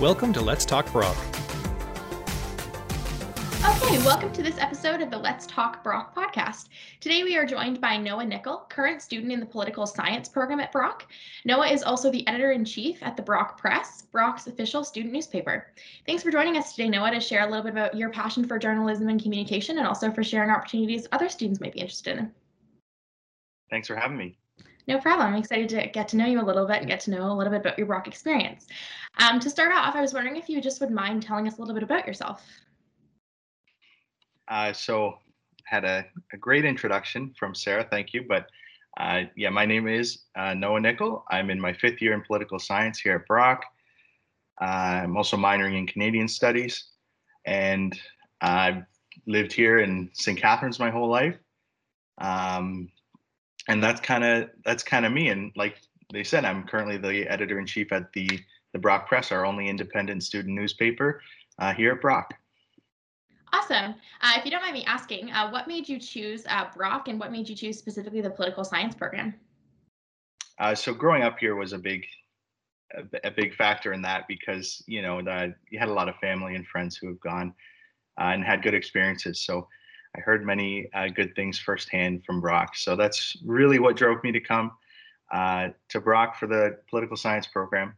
Welcome to Let's Talk Brock. Okay, welcome to this episode of the Let's Talk Brock podcast. Today we are joined by Noah Nickel, current student in the political science program at Brock. Noah is also the editor in chief at the Brock Press, Brock's official student newspaper. Thanks for joining us today, Noah, to share a little bit about your passion for journalism and communication and also for sharing opportunities other students might be interested in. Thanks for having me. No problem. I'm excited to get to know you a little bit and get to know a little bit about your Brock experience. Um, to start off, I was wondering if you just would mind telling us a little bit about yourself. Uh, so, had a, a, great introduction from Sarah. Thank you. But uh, yeah, my name is uh, Noah Nickel. I'm in my fifth year in political science here at Brock. I'm also minoring in Canadian studies, and I've lived here in St. Catharines my whole life. Um, and that's kind of that's kind of me. And like they said, I'm currently the editor in chief at the the Brock Press, our only independent student newspaper uh, here at Brock. Awesome. Uh, if you don't mind me asking, uh, what made you choose uh, Brock and what made you choose specifically the political science program? Uh, so growing up here was a big, a, a, big factor in that because you know that you had a lot of family and friends who have gone uh, and had good experiences. So I heard many uh, good things firsthand from Brock. So that's really what drove me to come uh, to Brock for the political science program.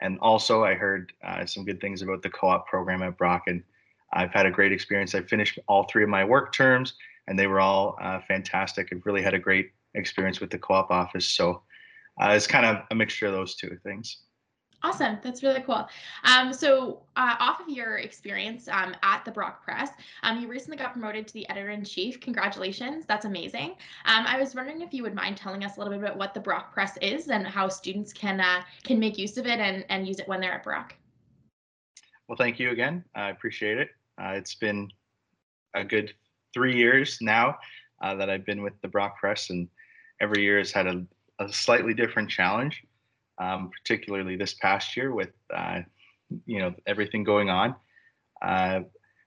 And also, I heard uh, some good things about the co op program at Brock. And I've had a great experience. I finished all three of my work terms, and they were all uh, fantastic. I've really had a great experience with the co op office. So uh, it's kind of a mixture of those two things. Awesome. That's really cool. Um, so, uh, off of your experience um, at the Brock Press, um, you recently got promoted to the editor in chief. Congratulations. That's amazing. Um, I was wondering if you would mind telling us a little bit about what the Brock Press is and how students can uh, can make use of it and, and use it when they're at Brock. Well, thank you again. I appreciate it. Uh, it's been a good three years now uh, that I've been with the Brock Press, and every year has had a, a slightly different challenge um, particularly this past year with uh, you know everything going on. Uh,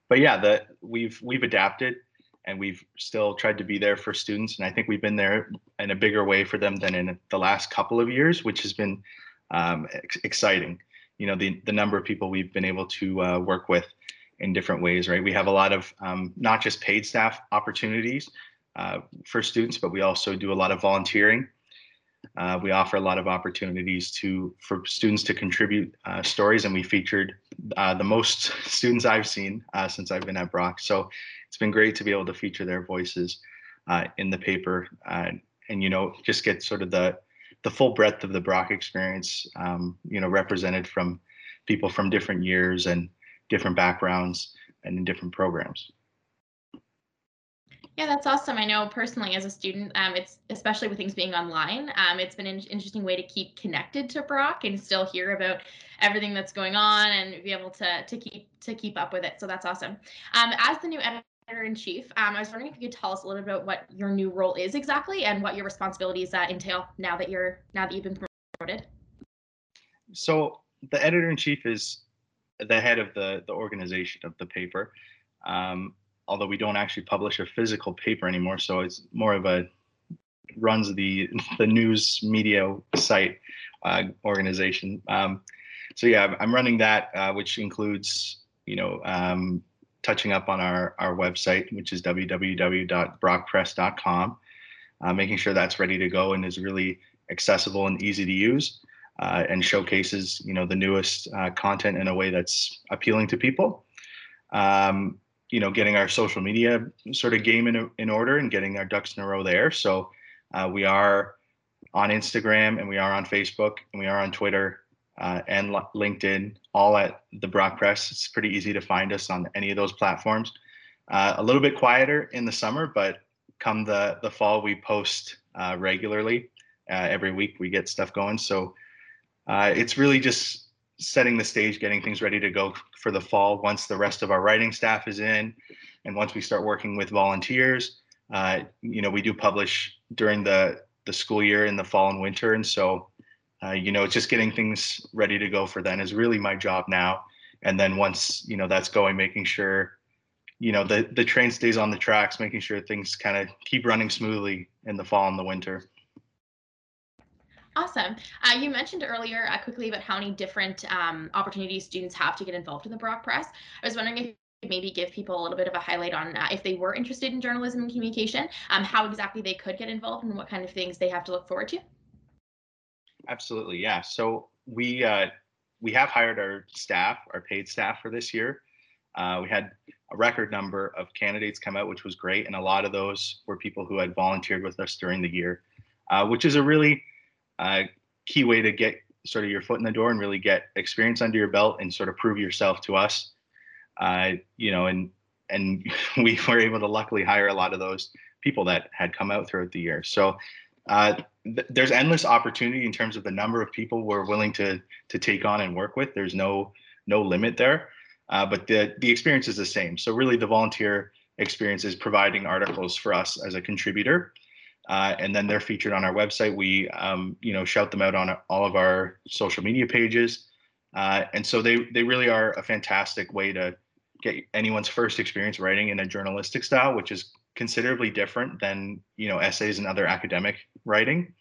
but yeah, the we've we've adapted and we've still tried to be there for students, and I think we've been there in a bigger way for them than in the last couple of years, which has been um, ex- exciting. You know, the the number of people we've been able to uh, work with in different ways, right? We have a lot of um, not just paid staff opportunities uh, for students, but we also do a lot of volunteering uh, we offer a lot of opportunities to for students to contribute uh, stories, and we featured uh, the most students I've seen uh, since I've been at Brock. So it's been great to be able to feature their voices uh, in the paper, uh, and you know just get sort of the the full breadth of the Brock experience, um, you know, represented from people from different years and different backgrounds and in different programs. Yeah, that's awesome. I know personally as a student, um, it's especially with things being online, um, it's been an interesting way to keep connected to Brock and still hear about everything that's going on and be able to to keep to keep up with it. So that's awesome. Um, as the new editor in chief, um, I was wondering if you could tell us a little bit about what your new role is exactly and what your responsibilities uh, entail now that you're now that you've been promoted. So the editor in chief is the head of the the organization of the paper. Um, although we don't actually publish a physical paper anymore, so it's more of a runs the the news media site uh, organization. Um, so yeah, I'm running that, uh, which includes you know um, touching up on our our website, which is www.brockpress.com, uh, making sure that's ready to go and is really accessible and easy to use, uh, and showcases you know the newest uh, content in a way that's appealing to people. Um, you know, getting our social media sort of game in, in order and getting our ducks in a row there. So uh, we are on Instagram and we are on Facebook and we are on Twitter uh, and LinkedIn, all at the Brock Press. It's pretty easy to find us on any of those platforms. Uh, a little bit quieter in the summer, but come the the fall, we post uh, regularly. Uh, every week we get stuff going. So uh, it's really just setting the stage, getting things ready to go for the fall once the rest of our writing staff is in, and once we start working with volunteers. Uh, you know, we do publish during the the school year in the fall and winter, and so uh, you know, it's just getting things ready to go for then is really my job now. And then once you know that's going, making sure you know the the train stays on the tracks, making sure things kind of keep running smoothly in the fall and the winter. Awesome. Uh, you mentioned earlier uh, quickly about how many different um, opportunities students have to get involved in the Brock Press. I was wondering if you could maybe give people a little bit of a highlight on uh, if they were interested in journalism and communication, um, how exactly they could get involved and what kind of things they have to look forward to. Absolutely, yeah. So we uh, we have hired our staff, our paid staff for this year. Uh, we had a record number of candidates come out, which was great, and a lot of those were people who had volunteered with us during the year, uh, which is a really uh, key way to get sort of your foot in the door and really get experience under your belt and sort of prove yourself to us. Uh, you know, and and we were able to luckily hire a lot of those people that had come out throughout the year. So uh, th- there's endless opportunity in terms of the number of people we're willing to to take on and work with. There's no no limit there, uh, but the the experience is the same. So really, the volunteer experience is providing articles for us as a contributor, uh, and then they're featured on our website. We um, you know shout them out on all of our social media pages, uh, and so they they really are a fantastic way to get anyone's first experience writing in a journalistic style, which is considerably different than you know essays and other academic writing.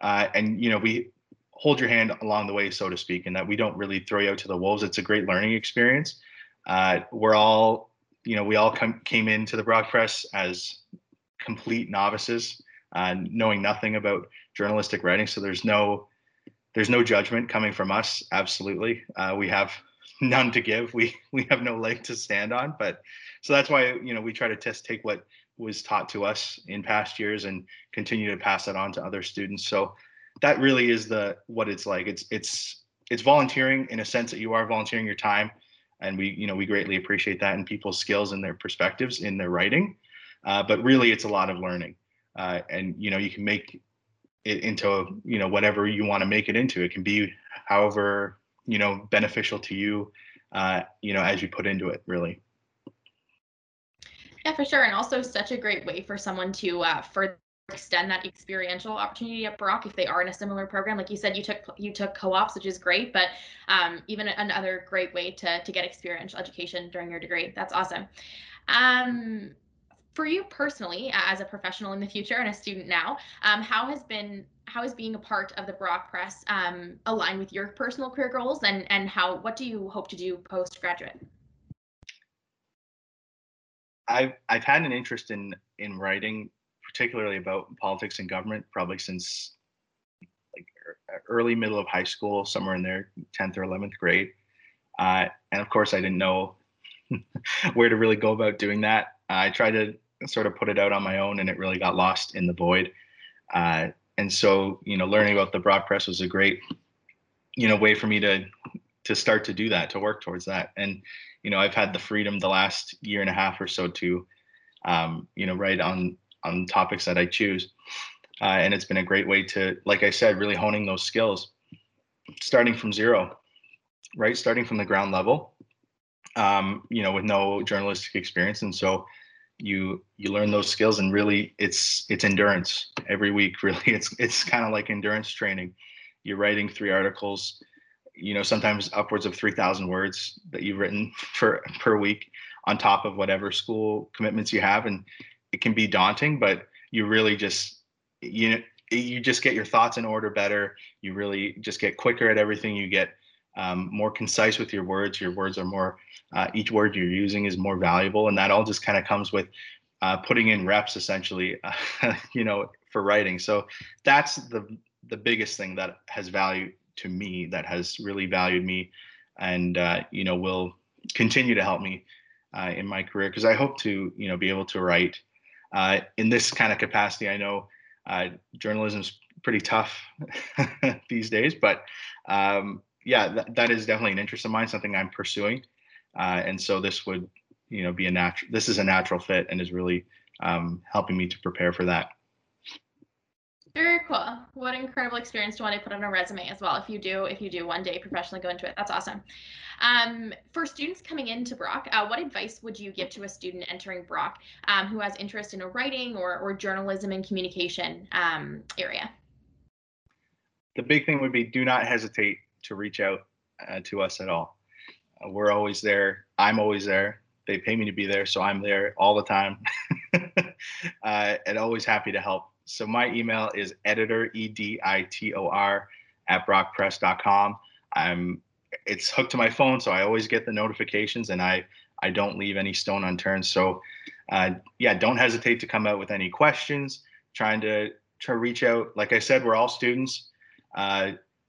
Uh, and you know we hold your hand along the way, so to speak, and that we don't really throw you out to the wolves. It's a great learning experience. Uh, we're all you know we all come, came into the Brock Press as complete novices, uh, knowing nothing about journalistic writing. So there's no there's no judgment coming from us. Absolutely, uh, we have none to give. We we have no leg to stand on. But so that's why you know we try to test take what was taught to us in past years and continue to pass that on to other students. So that really is the what it's like. It's it's it's volunteering in a sense that you are volunteering your time, and we you know we greatly appreciate that and people's skills and their perspectives in their writing. Uh, but really, it's a lot of learning, uh, and you know you can make it into you know whatever you want to make it into. It can be however you know beneficial to you uh, you know as you put into it really yeah for sure and also such a great way for someone to uh, further extend that experiential opportunity at Brock if they are in a similar program. Like you said, you took you took co-ops, which is great, but um, even another great way to to get experiential education during your degree. That's awesome. Um, for you personally, as a professional in the future and a student now, um, how has been how is being a part of the Brock Press um, align with your personal career goals, and and how what do you hope to do postgraduate? I've I've had an interest in in writing, particularly about politics and government, probably since like early middle of high school, somewhere in there, tenth or eleventh grade, uh, and of course I didn't know where to really go about doing that. I tried to sort of put it out on my own, and it really got lost in the void. Uh, and so, you know, learning about the Brock Press was a great, you know, way for me to to start to do that, to work towards that. And you know, I've had the freedom the last year and a half or so to, um, you know, write on on topics that I choose. Uh, and it's been a great way to, like I said, really honing those skills, starting from zero, right? Starting from the ground level, um, you know, with no journalistic experience. And so you you learn those skills and really it's it's endurance. Every week really it's it's kind of like endurance training. You're writing three articles you know sometimes upwards of 3000 words that you've written for per week on top of whatever school commitments you have and it can be daunting but you really just you know you just get your thoughts in order better. You really just get quicker at everything you get um, more concise with your words. Your words are more, uh, each word you're using is more valuable. And that all just kind of comes with uh, putting in reps essentially, uh, you know, for writing. So that's the, the biggest thing that has value to me, that has really valued me and, uh, you know, will continue to help me uh, in my career because I hope to, you know, be able to write uh, in this kind of capacity. I know journalism's pretty tough these days, but um, yeah, that, that is definitely an interest of mine, something I'm pursuing. Uh, and so this would, you know, be a natural, this is a natural fit and is really um, helping me to prepare for that. Very cool. What incredible experience to want to put on a resume as well. If you do, if you do one day professionally go into it, that's awesome. Um, for students coming into Brock, uh, what advice would you give to a student entering Brock um, who has interest in a writing or, or journalism and communication um, area? The big thing would be do not hesitate to reach out uh, to us at all. Uh, we're always there. I'm always there. They pay me to be there, so I'm there all the time, uh, and always happy to help So my email is editor, E D I T O R, at brockpress.com. I'm it's hooked to my phone, so I always get the notifications and I, I don't leave any stone unturned. So uh, yeah, don't hesitate to come out with any questions, trying to to reach out. Like I said, we're all students.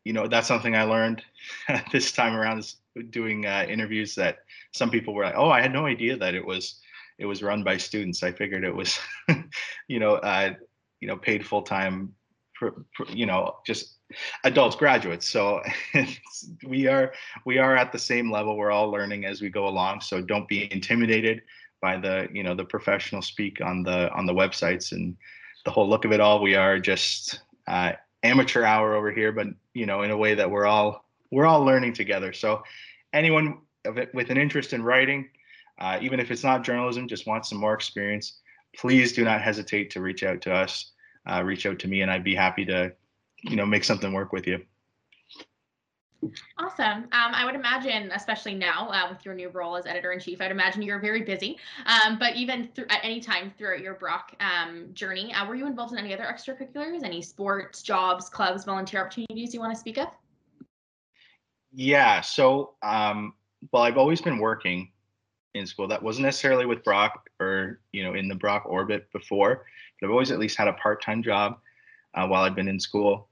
You know, that's something I learned this time around is doing uh, interviews that some people were like, "Oh, I had no idea that it was it was run by students. I figured it was, you know, uh, you know, paid full time, you know, just adults, graduates. So we are we are at the same level. We're all learning as we go along. So don't be intimidated by the you know the professional speak on the on the websites and the whole look of it all. We are just uh, amateur hour over here, but you know, in a way that we're all we're all learning together. So anyone with an interest in writing, uh, even if it's not journalism, just wants some more experience, please do not hesitate to reach out to us, uh, reach out to me, and I'd be happy to, you know, make something work with you. Awesome. Um, I would imagine, especially now uh, with your new role as editor in chief, I'd imagine you're very busy. Um, but even th- at any time throughout your Brock um, journey, uh, were you involved in any other extracurriculars, any sports, jobs, clubs, volunteer opportunities you want to speak of? Yeah. So, um, well, I've always been working in school. That wasn't necessarily with Brock or you know in the Brock orbit before, but I've always at least had a part-time job uh, while I've been in school.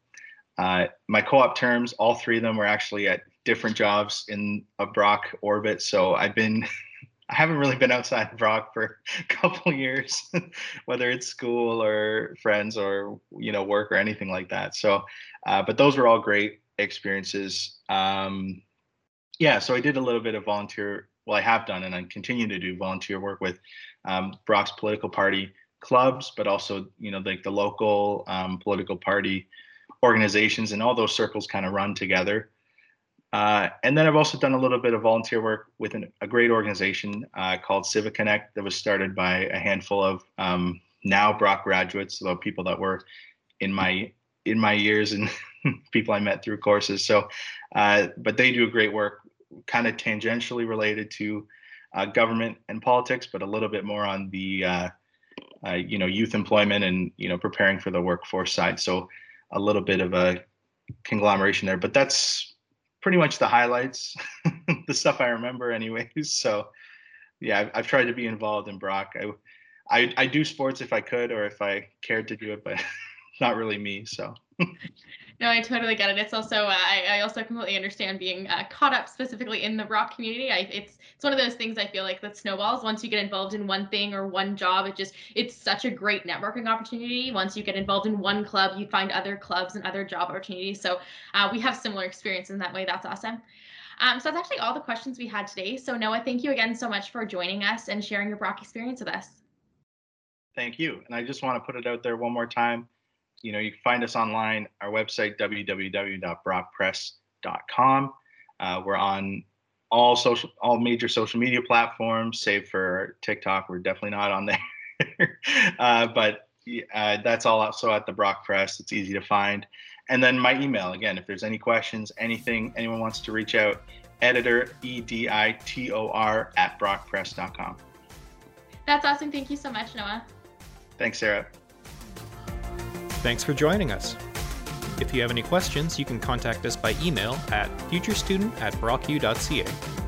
Uh, my co-op terms, all three of them were actually at different jobs in a Brock orbit. So I've been, I haven't really been outside of Brock for a couple years, whether it's school or friends or you know work or anything like that. So, uh, but those were all great experiences. Um, yeah, so I did a little bit of volunteer. Well, I have done, and I continue to do volunteer work with um, Brock's political party clubs, but also you know like the local um, political party organizations and all those circles kind of run together. Uh, and then I've also done a little bit of volunteer work with an, a great organization uh, called Civic Connect that was started by a handful of um, now Brock graduates, so people that were in my in my years and people I met through courses. So, uh, but they do great work, kind of tangentially related to uh, government and politics, but a little bit more on the uh, uh, you know youth employment and you know preparing for the workforce side. So a little bit of a conglomeration there, but that's pretty much the highlights, the stuff I remember, anyways. So, yeah, I've, I've, tried to be involved in Brock. I, I, I do sports if I could or if I cared to do it, but not really me. So. No, I totally get it. It's also uh, I, I also completely understand being uh, caught up specifically in the Brock community. I, it's it's one of those things I feel like that snowballs. Once you get involved in one thing or one job, it just it's such a great networking opportunity. Once you get involved in one club, you find other clubs and other job opportunities. So uh, we have similar experience in that way. That's awesome. Um, so that's actually all the questions we had today. So Noah, thank you again so much for joining us and sharing your Brock experience with us. Thank you. And I just want to put it out there one more time you know, you can find us online, our website, www.brockpress.com. Uh, we're on all social, all major social media platforms, save for TikTok. We're definitely not on there. uh, but uh, that's all also at the Brock Press. It's easy to find. And then my email, again, if there's any questions, anything, anyone wants to reach out, editor, E D I T O R, at brockpress.com. That's awesome. Thank you so much, Noah. Thanks, Sarah. Thanks for joining us. If you have any questions, you can contact us by email at futurestudent at brocku.ca.